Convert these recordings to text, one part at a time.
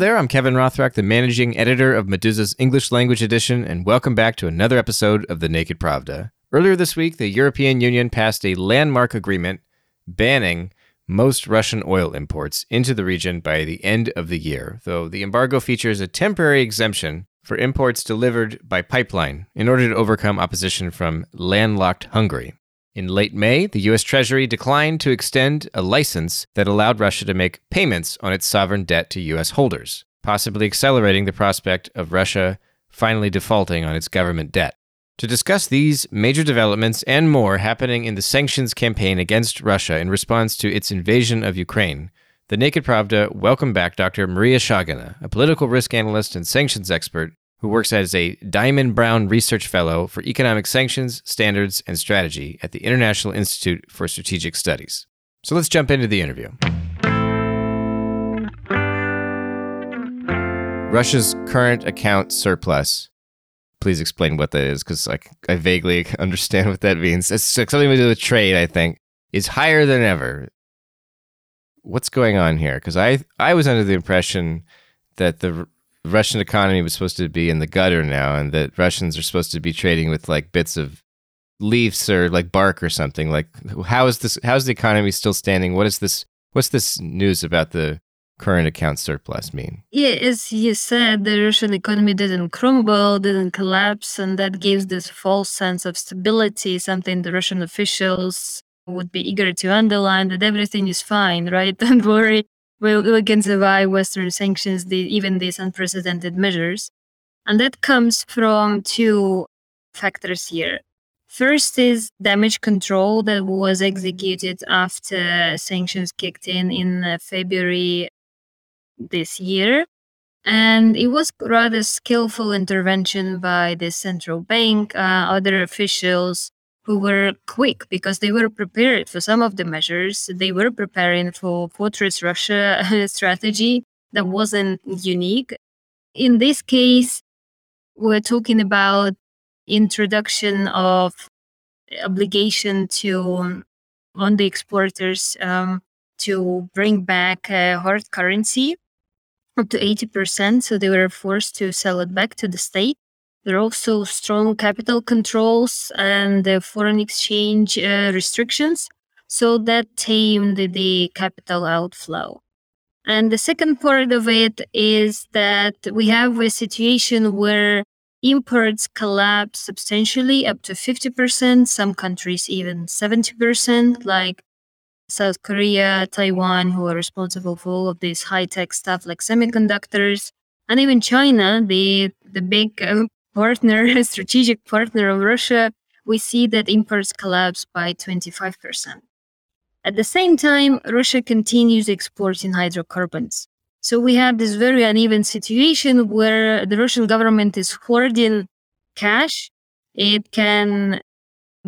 There, I'm Kevin Rothrock, the managing editor of Meduza's English language edition, and welcome back to another episode of The Naked Pravda. Earlier this week, the European Union passed a landmark agreement banning most Russian oil imports into the region by the end of the year, though the embargo features a temporary exemption for imports delivered by pipeline in order to overcome opposition from landlocked Hungary. In late May, the U.S. Treasury declined to extend a license that allowed Russia to make payments on its sovereign debt to U.S. holders, possibly accelerating the prospect of Russia finally defaulting on its government debt. To discuss these major developments and more happening in the sanctions campaign against Russia in response to its invasion of Ukraine, the Naked Pravda welcome back Dr. Maria Shagina, a political risk analyst and sanctions expert who works as a Diamond Brown Research Fellow for Economic Sanctions, Standards, and Strategy at the International Institute for Strategic Studies. So let's jump into the interview. Russia's current account surplus. Please explain what that is, because like I vaguely understand what that means. It's something to do with trade, I think, is higher than ever. What's going on here? Because I I was under the impression that the the Russian economy was supposed to be in the gutter now, and that Russians are supposed to be trading with like bits of leaves or like bark or something. Like, how is this? How is the economy still standing? What is this? What's this news about the current account surplus mean? Yeah, as you said, the Russian economy didn't crumble, didn't collapse, and that gives this false sense of stability, something the Russian officials would be eager to underline that everything is fine, right? Don't worry we, can survive Western sanctions, the, even these unprecedented measures. And that comes from two factors here. First is damage control that was executed after sanctions kicked in in uh, February this year. And it was rather skillful intervention by the central bank, uh, other officials who were quick because they were prepared for some of the measures. They were preparing for Fortress Russia strategy that wasn't unique. In this case, we're talking about introduction of obligation to on the exporters um, to bring back uh, hard currency up to 80%. So they were forced to sell it back to the state. There are also strong capital controls and uh, foreign exchange uh, restrictions, so that tamed the capital outflow. And the second part of it is that we have a situation where imports collapse substantially up to 50%, some countries even 70%, like South Korea, Taiwan, who are responsible for all of this high tech stuff like semiconductors, and even China, the, the big uh, partner, strategic partner of Russia, we see that imports collapse by 25%. At the same time, Russia continues exporting hydrocarbons. So we have this very uneven situation where the Russian government is hoarding cash. It can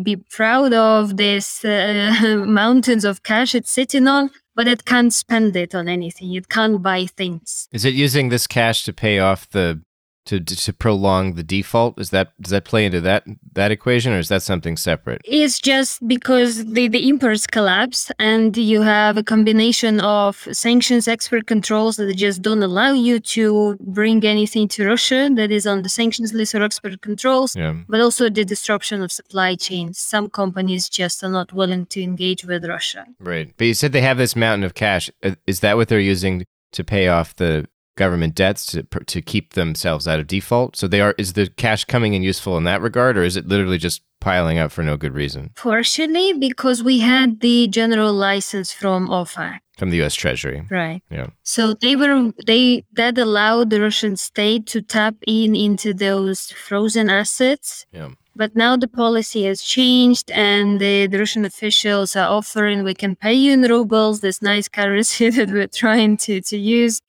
be proud of these uh, mountains of cash it's sitting on, but it can't spend it on anything. It can't buy things. Is it using this cash to pay off the to to prolong the default? Is that does that play into that that equation, or is that something separate? It's just because the the imports collapse, and you have a combination of sanctions, export controls that just don't allow you to bring anything to Russia that is on the sanctions list or export controls, yeah. but also the disruption of supply chains. Some companies just are not willing to engage with Russia. Right, but you said they have this mountain of cash. Uh, is that what they're using to pay off the government debts to to keep themselves out of default. So they are is the cash coming in useful in that regard or is it literally just piling up for no good reason? Partially because we had the general license from OFAC from the US Treasury. Right. Yeah. So they were they that allowed the Russian state to tap in into those frozen assets. Yeah. But now the policy has changed, and the, the, Russian officials are offering we can pay you in rubles, this nice currency that we're trying to, to use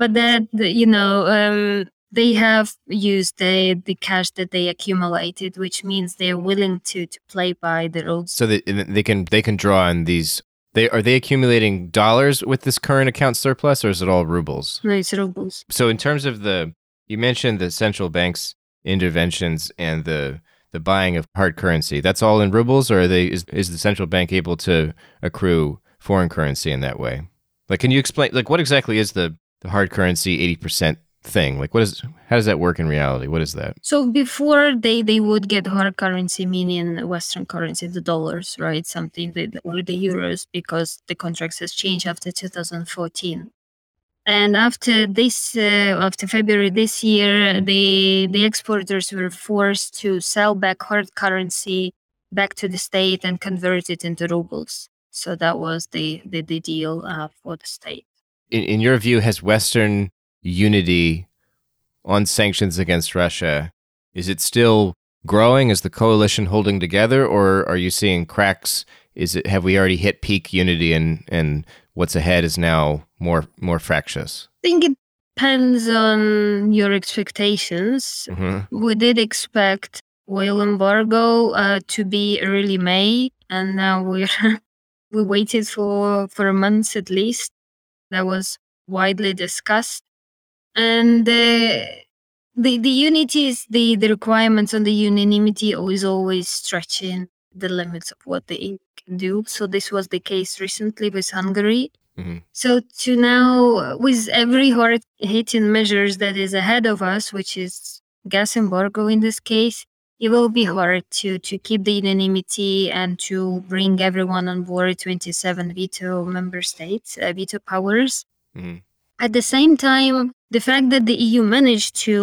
but that you know um, they have used the the cash that they accumulated, which means they're willing to to play by the rules. So they they can they can draw on these. They are they accumulating dollars with this current account surplus, or is it all rubles? No, it's rubles. So in terms of the, you mentioned the central banks interventions and the the buying of hard currency. That's all in rubles, or are they is is the central bank able to accrue foreign currency in that way? Like, can you explain? Like, what exactly is the the hard currency 80% thing? Like what is how does that work in reality? What is that? So before they they would get hard currency, meaning Western currency, the dollars, right? Something that, or the euros, because the contracts has changed after 2014. And after this, uh, after February this year, the the exporters were forced to sell back hard currency back to the state and convert it into rubles. So that was the the, the deal uh, for the state. In, in your view, has Western unity on sanctions against Russia is it still growing? Is the coalition holding together, or are you seeing cracks? Is it have we already hit peak unity and and what's ahead is now more more fractious? I think it depends on your expectations. Mm-hmm. We did expect oil embargo uh, to be early May, and now we're we waited for for a month at least. That was widely discussed, and uh, the the unity is the the requirements on the unanimity is always stretching the limits of what they can do. So this was the case recently with Hungary. Mm-hmm. So to now, with every hard hitting measures that is ahead of us, which is gas embargo in this case, it will be hard to to keep the unanimity and to bring everyone on board 27 veto member states uh, veto powers Mm-hmm. at the same time the fact that the eu managed to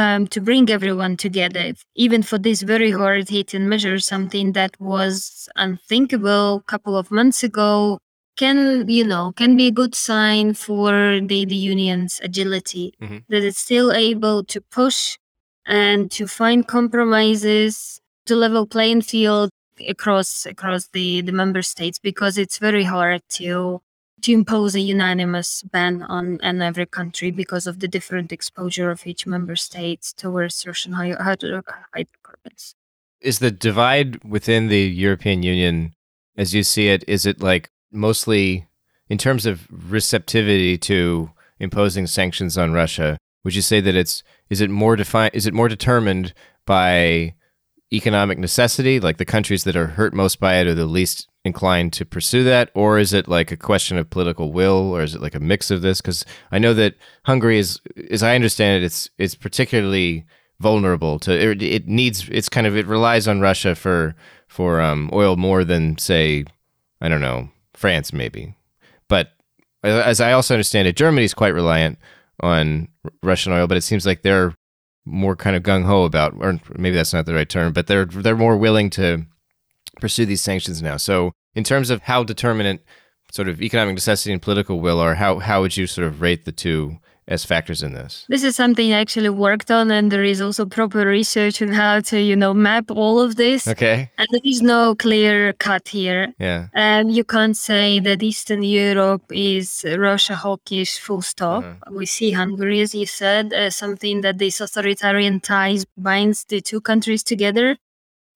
um, to bring everyone together even for this very hard hitting measure something that was unthinkable a couple of months ago can you know can be a good sign for the the union's agility Mhm. that it's still able to push and to find compromises to level playing field across across the the member states because it's very hard to to impose a unanimous ban on on every country because of the different exposure of each member state towards hydro- hydrocarbons. Is the divide within the European Union, as you see it, is it like mostly in terms of receptivity to imposing sanctions on Russia? Would you say that it's is it more defined? Is it more determined by economic necessity, like the countries that are hurt most by it are the least inclined to pursue that, or is it like a question of political will, or is it like a mix of this? Because I know that Hungary is, as I understand it, it's it's particularly vulnerable to it, it needs it's kind of it relies on Russia for for um, oil more than say I don't know France maybe, but as I also understand it, Germany is quite reliant on Russian oil, but it seems like they're more kind of gung ho about, or maybe that's not the right term, but they're they're more willing to pursue these sanctions now. So, in terms of how determinant sort of economic necessity and political will are, how how would you sort of rate the two as factors in this? This is something I actually worked on, and there is also proper research on how to, you know, map all of this. Okay. And there is no clear cut here. Yeah. And you can't say that Eastern Europe is Russia hawkish, full stop. Uh-huh. We see Hungary, as you said, as something that this authoritarian ties binds the two countries together.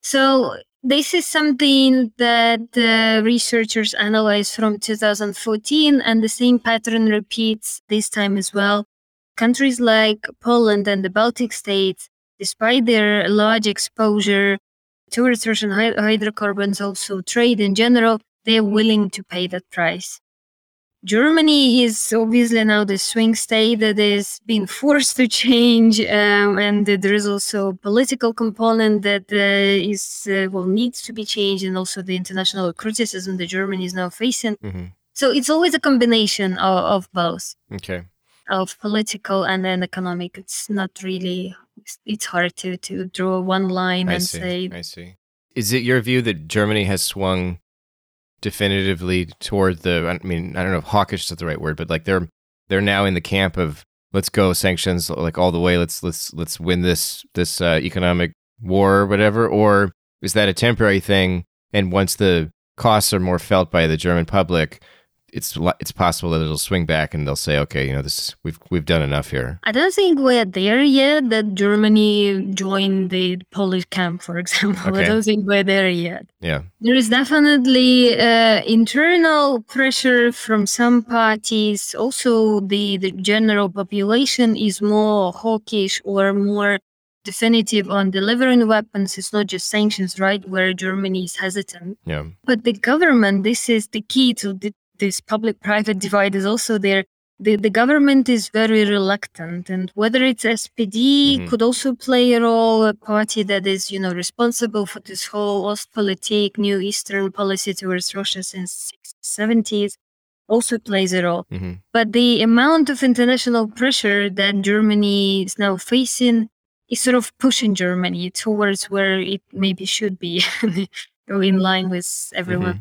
So this is something that uh, researchers analyzed from 2014, and the same pattern repeats this time as well. Countries like Poland and the Baltic states, despite their large exposure towards Russian hy- hydrocarbons, also trade in general, they are willing to pay that price. Germany is obviously now the swing state that is being forced to change, um, and there is also a political component that uh, is uh, well needs to be changed, and also the international criticism that Germany is now facing. hmm So it's always a combination of, of both, Okay. of political and then economic. It's not really. It's, it's hard to to draw one line I and see. say I see. Is it your view that Germany has swung definitively toward the? I mean, I don't know if hawkish is the right word, but like they're they're now in the camp of let's go sanctions like all the way. Let's let's let's win this this uh, economic war or whatever. Or is that a temporary thing? And once the costs are more felt by the German public, it's it's possible that it'll swing back and they'll say, okay, you know, this we've we've done enough here. I don't think we're there yet that Germany joined the Polish camp, for example. I don't think we're there yet. Yeah. There is definitely uh, internal pressure from some parties. Also, the, the general population is more hawkish or more definitive on delivering weapons. It's not just sanctions, right? Where Germany is hesitant. Yeah. But the government, this is the key to the, this public private divide, is also there. the, the government is very reluctant and whether it's spd Mhm. could also play a role a party that is you know responsible for this whole ostpolitik new eastern policy towards russia since 70s also plays a role hmm but the amount of international pressure that germany is now facing is sort of pushing germany towards where it maybe should be in line with everyone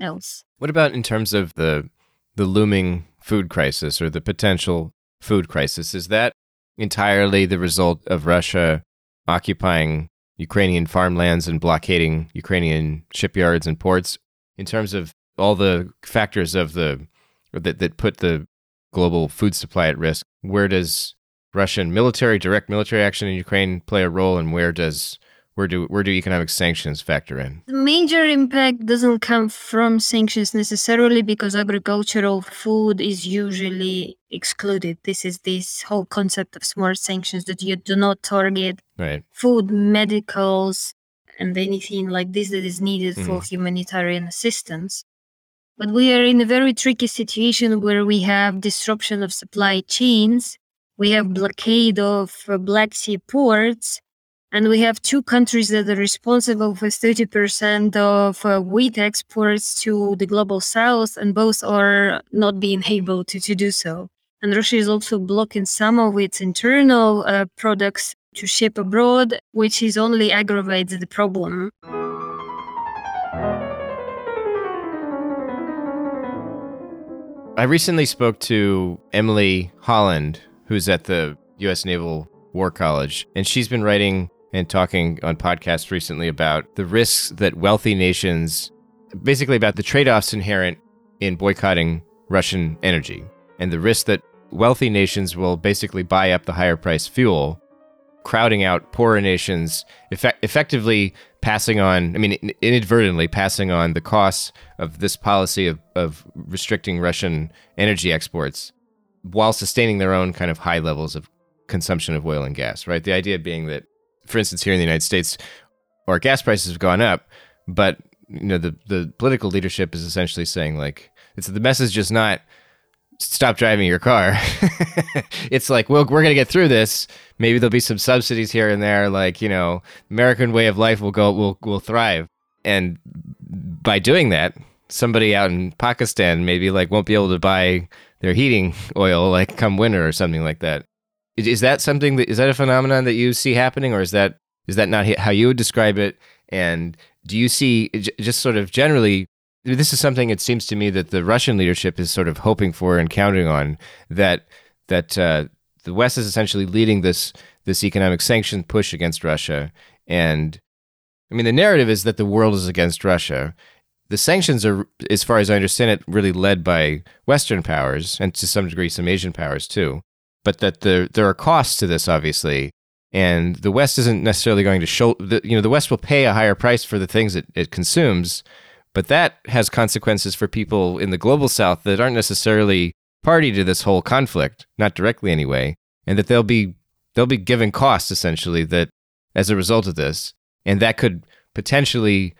else What about in terms of the the looming food crisis or the potential food crisis? Is that entirely the result of Russia occupying Ukrainian farmlands and blockading Ukrainian shipyards and ports? In terms of all the factors of the that that put the global food supply at risk, where does Russian military direct military action in Ukraine play a role, and where does where do where do economic sanctions factor in? The major impact doesn't come from sanctions necessarily because agricultural food is usually excluded. This is this whole concept of smart sanctions that you do not target Right. food, medicals, and anything like this that is needed for humanitarian assistance. But we are in a very tricky situation where we have disruption of supply chains, we have blockade of uh, Black Sea ports, and we have two countries that are responsible for 30% of uh, wheat exports to the global south, and both are not being able to, to do so. And Russia is also blocking some of its internal uh, products to ship abroad, which is only aggravates the problem. I recently spoke to Emily Holland, who's at the U.S. Naval War College, and she's been writing and talking on podcasts recently about the risks that wealthy nations, basically about the trade offs inherent in boycotting Russian energy, and the risk that wealthy nations will basically buy up the higher price fuel, crowding out poorer nations, effect- effectively passing on, I mean, inadvertently passing on the costs of this policy of, of restricting Russian energy exports while sustaining their own kind of high levels of consumption of oil and gas, right? The idea being that, for instance, here in the United States, our gas prices have gone up, but you know the the political leadership is essentially saying like it's the message is not stop driving your car. it's like, well, we're gonna get through this. Maybe there'll be some subsidies here and there, like you know, American way of life will go will will thrive, and by doing that, somebody out in Pakistan maybe like won't be able to buy their heating oil like come winter or something like that. Is, that something that is that a phenomenon that you see happening, or is that is that not how you would describe it? And do you see just sort of generally? This is something it seems to me that the Russian leadership is sort of hoping for and counting on that that uh, the West is essentially leading this this economic sanction push against Russia. And I mean, the narrative is that the world is against Russia. The sanctions are, as far as I understand it, really led by Western powers and to some degree some Asian powers too. But that there there are costs to this, obviously, and the West isn't necessarily going to show. The, you know, the West will pay a higher price for the things it, it consumes, but that has consequences for people in the global South that aren't necessarily party to this whole conflict, not directly anyway, and that they'll be they'll be given costs essentially that as a result of this, and that could potentially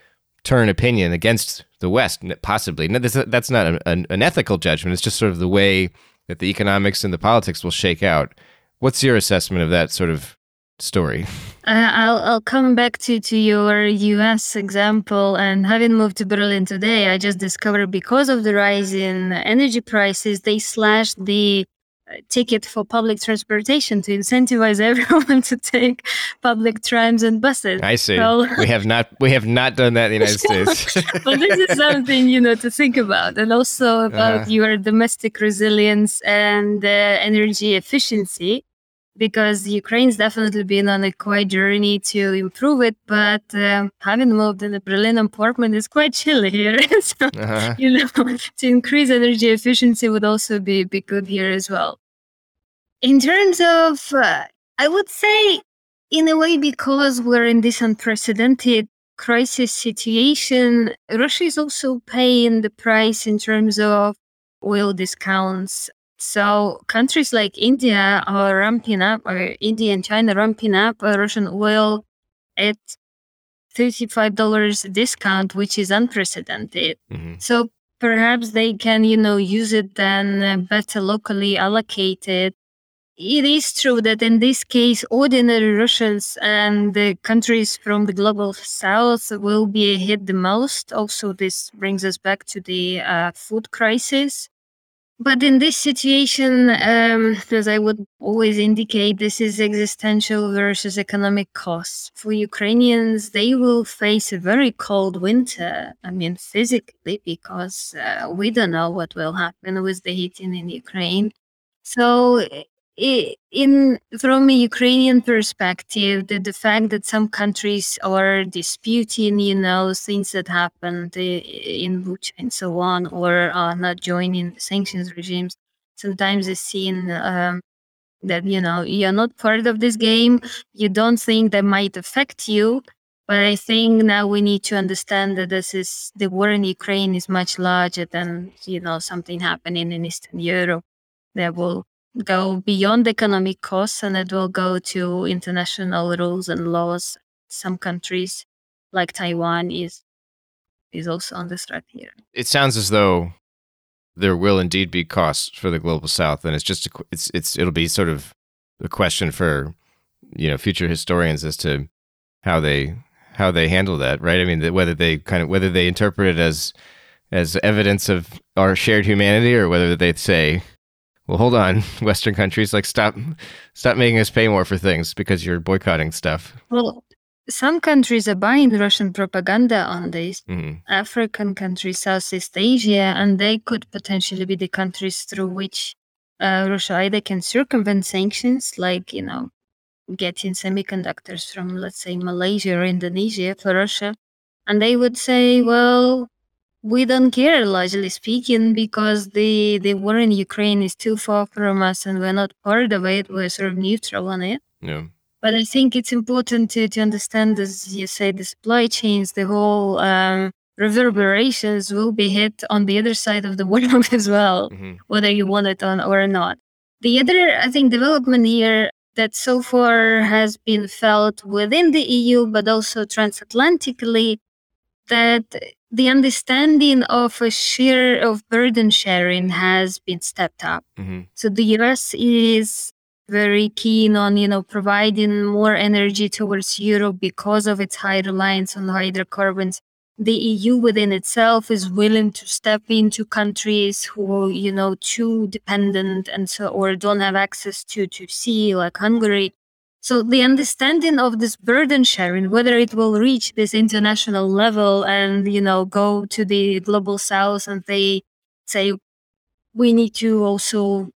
turn opinion against the West, possibly. No, this, that's not an, an ethical judgment. It's just sort of the way that the economics and the politics will shake out. What's your assessment of that sort of story? Uh, I'll I'll come back to to your U.S. example. And having moved to Berlin today, I just discovered because of the rise in energy prices, they slashed the ticket for public transportation to incentivize everyone to take public trams and buses. I see. Well- we have not we have not done that in the United States. but this is something you know to think about, and also about Uh-huh. your domestic resilience and uh, energy efficiency, because Ukraine's definitely been on a quite journey to improve it. But um, having moved in a Berlin apartment is quite chilly here, so uh-huh. you know to increase energy efficiency would also be be good here as well. In terms of, uh, I would say, in a way, because we're in this unprecedented crisis situation, Russia is also paying the price in terms of oil discounts. So countries like India are ramping up, or India and China ramping up uh, Russian oil at $35 discount, which is unprecedented. Mhm. So perhaps they can, you know, use it then uh, better locally allocated. It is true that in this case, ordinary Russians and the countries from the global south will be hit the most. Also, this brings us back to the uh, food crisis. But in this situation, um, as I would always indicate, this is existential versus economic costs. For Ukrainians, they will face a very cold winter. I mean, physically, because uh, we don't know what will happen with the heating in Ukraine. So in from a Ukrainian perspective, the, the fact that some countries are disputing, you know, things that happened in Bucha and so on, or are not joining sanctions regimes, sometimes is seen um, that you know you're not part of this game. You don't think that might affect you, but I think now we need to understand that this is the war in Ukraine is much larger than you know something happening in Eastern Europe that will go beyond economic costs and it will go to international rules and laws. Some countries, like Taiwan, is is also on the threat here. It sounds as though there will indeed be costs for the global south, and it's just a, it's it's it'll be sort of a question for you know future historians as to how they how they handle that, right? I mean, whether they kind of whether they interpret it as as evidence of our shared humanity, or whether they say well, hold on, Western countries, like stop, stop making us pay more for things because you're boycotting stuff. Well, some countries are buying Russian propaganda on this. Mm-hmm. African countries, Southeast Asia, and they could potentially be the countries through which uh, Russia either can circumvent sanctions, like you know, getting semiconductors from, let's say, Malaysia or Indonesia for Russia, and they would say, well, we don't care, largely speaking, because the, the war in Ukraine is too far from us and we're not part of it. We're sort of neutral on it. Yeah. But I think it's important to, to understand, as you say, the supply chains, the whole um, reverberations will be hit on the other side of the world as well, mm-hmm. whether you want it on or not. The other, I think, development here that so far has been felt within the EU, but also transatlantically, that the understanding of a share of burden sharing has been stepped up. Mm-hmm. So the US is very keen on, you know, providing more energy towards Europe because of its high reliance on hydrocarbons. The EU within itself is willing to step into countries who, you know, too dependent and so or don't have access to to sea like Hungary so the understanding of this burden sharing, whether it will reach this international level and you know go to the global south and they say we need to also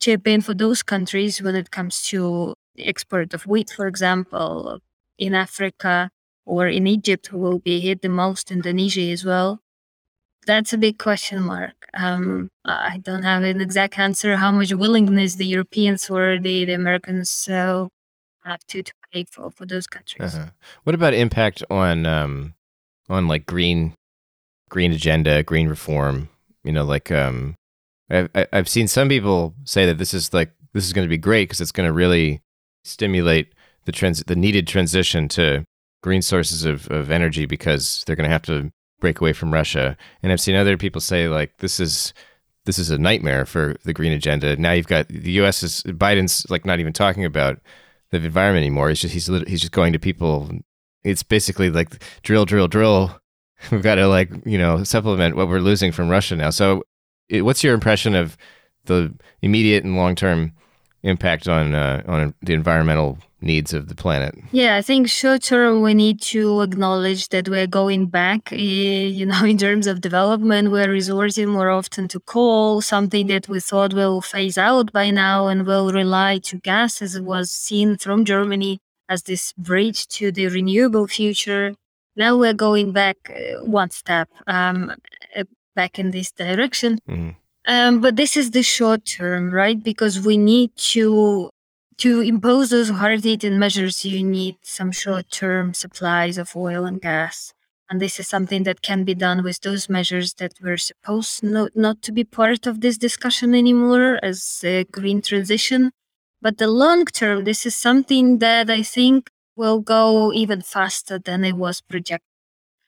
chip in for those countries when it comes to the export of wheat, for example, in Africa or in Egypt, who will be hit the most, Indonesia as well. That's a big question mark. Um, I don't have an exact answer how much willingness the Europeans or the, the Americans so have to, to pay for for those countries. Uh-huh. What about impact on um, on like green green agenda, green reform? You know, like um, I've I've seen some people say that this is like this is going to be great because it's going to really stimulate the trans the needed transition to green sources of, of energy because they're going to have to break away from Russia. And I've seen other people say like this is this is a nightmare for the green agenda. Now you've got the U.S. is Biden's like not even talking about the environment anymore. He's just he's he's just going to people. It's basically like drill, drill, drill. We've got to like you know supplement what we're losing from Russia now. So, it, what's your impression of the immediate and long term impact on uh, on the environmental needs of the planet? Yeah, I think short term we need to acknowledge that we're going back. Eh, you know, in terms of development, we're resorting more often to coal, something that we thought will phase out by now, and will rely to gas, as it was seen from Germany as this bridge to the renewable future. Now we're going back uh, one step um, uh, back in this direction. Mm-hmm. Um, but this is the short term, right? Because we need to to impose those hard-hitting measures, you need some short-term supplies of oil and gas. And this is something that can be done with those measures that were supposed not, not to be part of this discussion anymore as a green transition. But the long term, this is something that I think will go even faster than it was projected.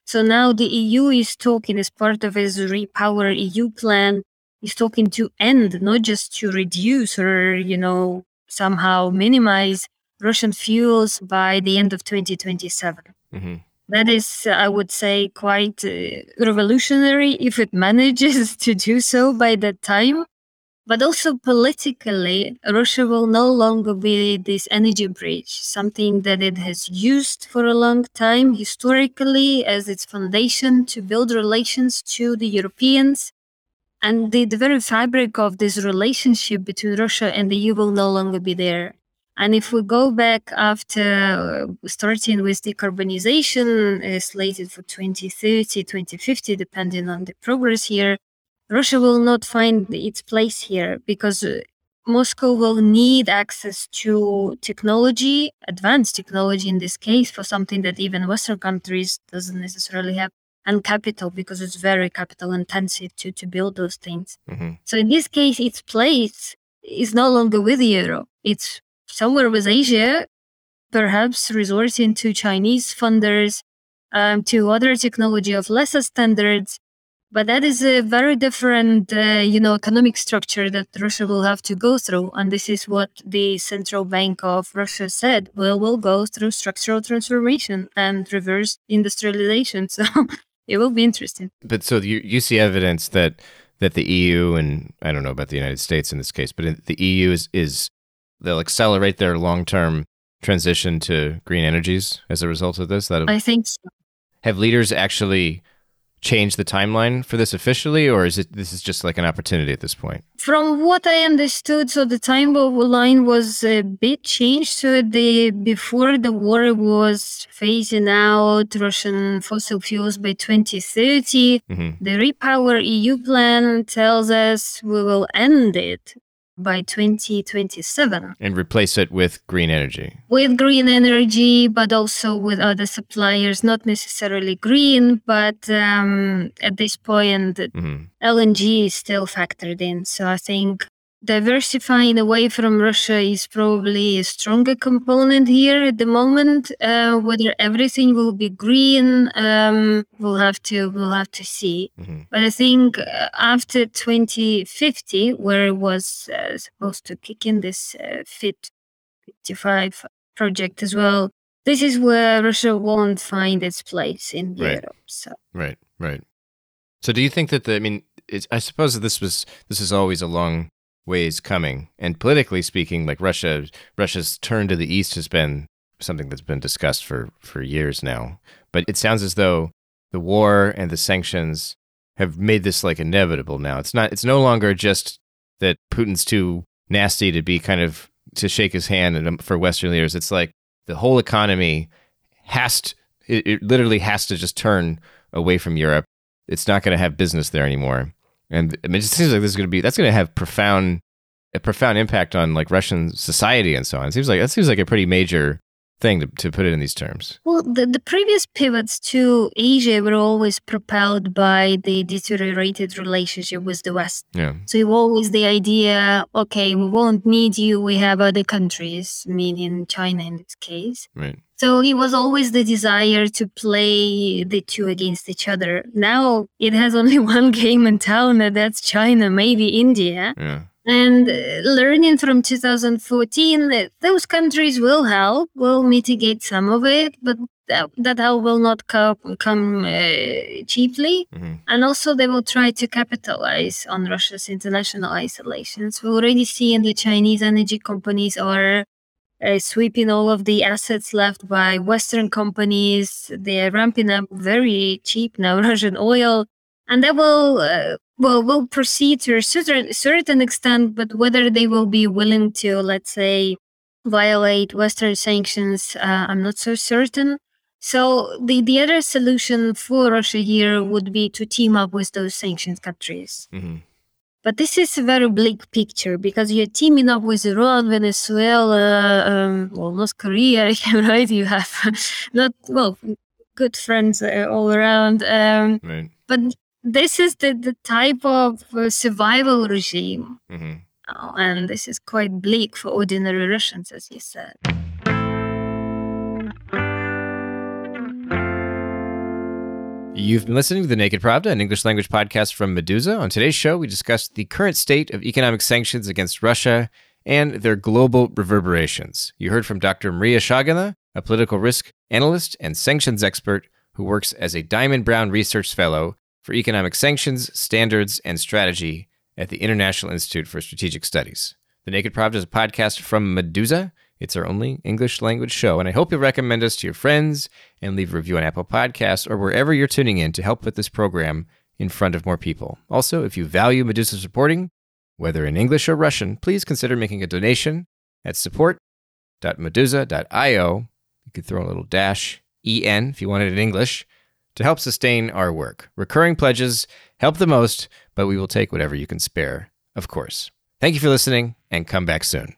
So now the EU is talking as part of its Repower EU plan, is talking to end, not just to reduce or, you know, somehow minimize Russian fuels by the end of 2027. Mm-hmm. That is, I would say, quite uh, revolutionary if it manages to do so by that time. But also politically, Russia will no longer be this energy bridge, something that it has used for a long time historically as its foundation to build relations to the Europeans. And the, the very fabric of this relationship between Russia and the EU will no longer be there. And if we go back after uh, starting with decarbonization uh, slated for 2030, 2050, depending on the progress here, Russia will not find its place here because uh, Moscow will need access to technology, advanced technology in this case, for something that even Western countries doesn't necessarily have, and capital because it's very capital intensive to, to build those things. Mm-hmm. So in this case, its place is no longer with Europe. It's somewhere with Asia, perhaps resorting to Chinese funders, um, to other technology of lesser standards. But that is a very different, uh, you know, economic structure that Russia will have to go through. And this is what the central bank of Russia said. Well, we'll go through structural transformation and reverse industrialization. So it will be interesting. But so you, you see evidence that that the EU and I don't know about the United States in this case, but the EU is is they'll accelerate their long term transition to green energies as a result of this? That I think so. Have leaders actually changed the timeline for this officially, or is it this is just like an opportunity at this point? From what I understood, so the timeline was a bit changed. So the before the war was phasing out Russian fossil fuels by 2030. Mm-hmm. The Repower EU plan tells us we will end it by 2027 and replace it with green energy. With green energy but also with other suppliers not necessarily green but um, at this point mm-hmm. lng is still factored in. So i think diversifying away from Russia is probably a stronger component here at the moment. Uh, whether everything will be green, um, we'll have to we'll have to see. Mm-hmm. But I think uh, after 2050, where it was uh, supposed to kick in this uh, Fit 55 project as well, this is where Russia won't find its place in right. Europe. So right, right. So do you think that the? I mean, I suppose this was this is always a long ways coming. And politically speaking, like Russia, Russia's turn to the east has been something that's been discussed for for years now. But it sounds as though the war and the sanctions have made this like inevitable now. It's not. It's no longer just that Putin's too nasty to be kind of to shake his hand and um, for Western leaders. It's like the whole economy has to. It, it literally has to just turn away from Europe. It's not going to have business there anymore. And I mean, it seems like this is going to be that's going to have profound a profound impact on like Russian society and so on. It seems like that seems like a pretty major thing to, to put it in these terms. Well, the, the previous pivots to Asia were always propelled by the deteriorated relationship with the West. Yeah. So it was always the idea, okay, we won't need you. We have other countries, meaning China in this case. Right. So it was always the desire to play the two against each other. Now it has only one game in town, and that's China, maybe India. Yeah. And uh, learning from 2014, those countries will help, will mitigate some of it, but that, that help will not come, come uh, cheaply. Mm-hmm. And also, they will try to capitalize on Russia's international isolations. We already see in the Chinese energy companies are uh, sweeping all of the assets left by Western companies. They're ramping up very cheap now Russian oil, and that will uh, well will proceed to a certain certain extent. But whether they will be willing to, let's say, violate Western sanctions, uh, I'm not so certain. So the the other solution for Russia here would be to team up with those sanctioned countries. Mm-hmm. But this is a very bleak picture because you're teaming up with Iran, Venezuela, um, well, North Korea, right? You have not, well, good friends uh, all around. Um, right. But this is the, the type of uh, survival regime. Mm-hmm. Oh, and this is quite bleak for ordinary Russians, as you said. You've been listening to the Naked Pravda, an English language podcast from Meduza. On today's show, we discussed the current state of economic sanctions against Russia and their global reverberations. You heard from Dr. Maria Shagina, a political risk analyst and sanctions expert who works as a Diamond Brown Research Fellow for Economic Sanctions, Standards, and Strategy at the International Institute for Strategic Studies. The Naked Pravda is a podcast from Meduza. It's our only English language show, and I hope you'll recommend us to your friends and leave a review on Apple Podcasts or wherever you're tuning in to help put this program in front of more people. Also, if you value Meduza's reporting, whether in English or Russian, please consider making a donation at support.meduza.io. You could throw a little dash en if you want it in English to help sustain our work. Recurring pledges help the most, but we will take whatever you can spare, of course. Thank you for listening and come back soon.